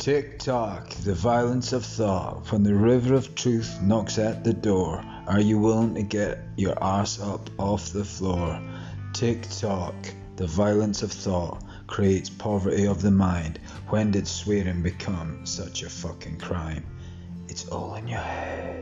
Tick tock, the violence of thought. When the river of truth knocks at the door, are you willing to get your ass up off the floor? Tick tock, the violence of thought creates poverty of the mind. When did swearing become such a fucking crime? It's all in your head.